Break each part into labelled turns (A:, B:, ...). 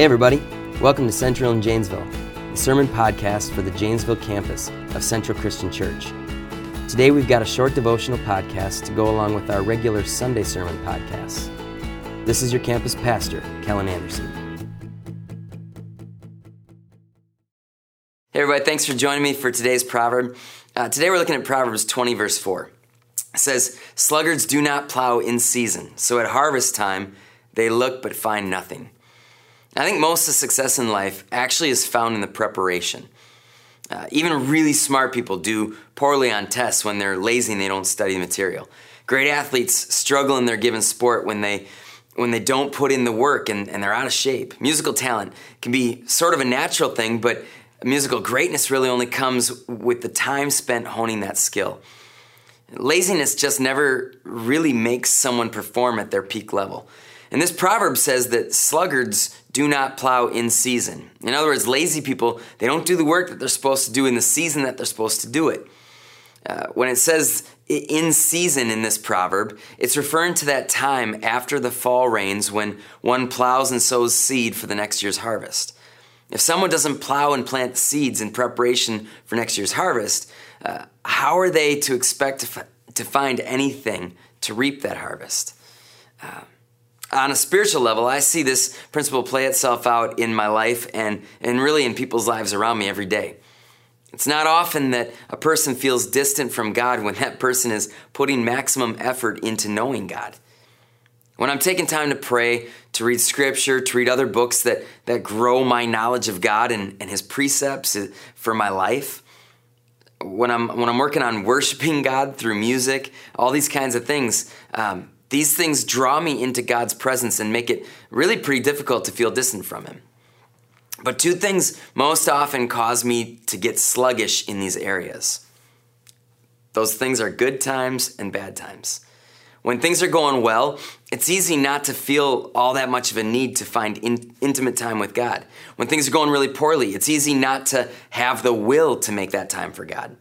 A: Hey, everybody. Welcome to Central in Janesville, the sermon podcast for the Janesville campus of Central Christian Church. Today, we've got a short devotional podcast to go along with our regular Sunday sermon podcasts. This is your campus pastor, Kellen Anderson. Hey, everybody. Thanks for joining me for today's proverb. Uh, today, we're looking at Proverbs 20, verse 4. It says, Sluggards do not plow in season, so at harvest time they look but find nothing. I think most of success in life actually is found in the preparation. Uh, even really smart people do poorly on tests when they're lazy and they don't study the material. Great athletes struggle in their given sport when they when they don't put in the work and, and they're out of shape. Musical talent can be sort of a natural thing, but musical greatness really only comes with the time spent honing that skill. Laziness just never really makes someone perform at their peak level. And this proverb says that sluggards do not plow in season. In other words, lazy people, they don't do the work that they're supposed to do in the season that they're supposed to do it. Uh, when it says in season in this proverb, it's referring to that time after the fall rains when one plows and sows seed for the next year's harvest. If someone doesn't plow and plant seeds in preparation for next year's harvest, uh, how are they to expect to, f- to find anything to reap that harvest? Uh, on a spiritual level, I see this principle play itself out in my life and, and really in people's lives around me every day. It's not often that a person feels distant from God when that person is putting maximum effort into knowing God. When I'm taking time to pray, to read scripture, to read other books that, that grow my knowledge of God and, and His precepts for my life, when I'm, when I'm working on worshiping God through music, all these kinds of things, um, these things draw me into God's presence and make it really pretty difficult to feel distant from Him. But two things most often cause me to get sluggish in these areas. Those things are good times and bad times. When things are going well, it's easy not to feel all that much of a need to find in, intimate time with God. When things are going really poorly, it's easy not to have the will to make that time for God.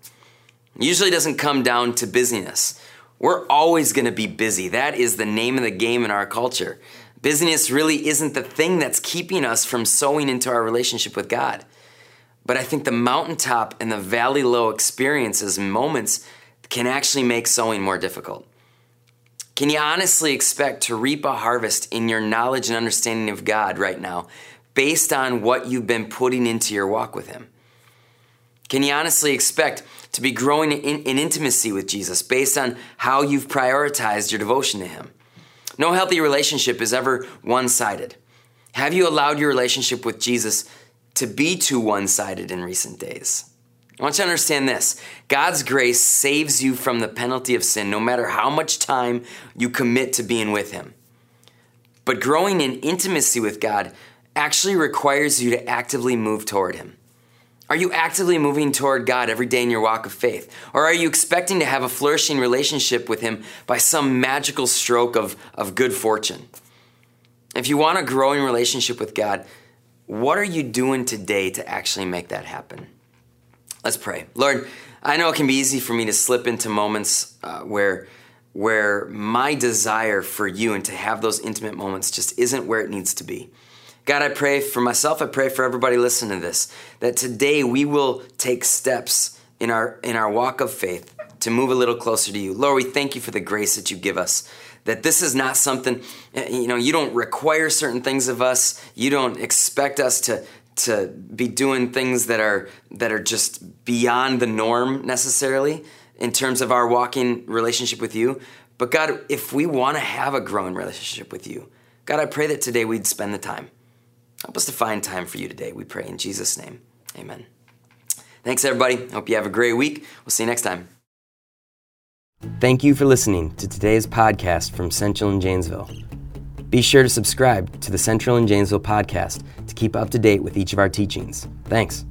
A: It usually doesn't come down to busyness. We're always going to be busy. That is the name of the game in our culture. Busyness really isn't the thing that's keeping us from sowing into our relationship with God. But I think the mountaintop and the valley low experiences and moments can actually make sowing more difficult. Can you honestly expect to reap a harvest in your knowledge and understanding of God right now based on what you've been putting into your walk with Him? Can you honestly expect to be growing in, in, intimacy with Jesus based on how you've prioritized your devotion to Him? No healthy relationship is ever one sided. Have you allowed your relationship with Jesus to be too one sided in recent days? I want you to understand this God's grace saves you from the penalty of sin no matter how much time you commit to being with Him. But growing in intimacy with God actually requires you to actively move toward Him. Are you actively moving toward God every day in your walk of faith? Or are you expecting to have a flourishing relationship with Him by some magical stroke of, of good fortune? If you want a growing relationship with God, what are you doing today to actually make that happen? Let's pray. Lord, I know it can be easy for me to slip into moments uh, where where my desire for you and to have those intimate moments just isn't where it needs to be. God, I pray for myself, I pray for everybody listening to this, that today we will take steps in our in our walk of faith to move a little closer to you. Lord, we thank you for the grace that you give us. That this is not something, eh, you know, you don't require certain things of us. You don't expect us to to be doing things that are that are just beyond the norm necessarily in terms of our walking relationship with you. But God, if we want to have a growing relationship with you, God, I pray that today we'd spend the time. Help us to find time for you today. We pray in Jesus' name. Amen. Thanks, everybody. Hope you have a great week. We'll see you next time. Thank you for listening to today's podcast from Central in Janesville. Be sure to subscribe to the Central in Janesville podcast to keep up to date with each of our teachings. Thanks.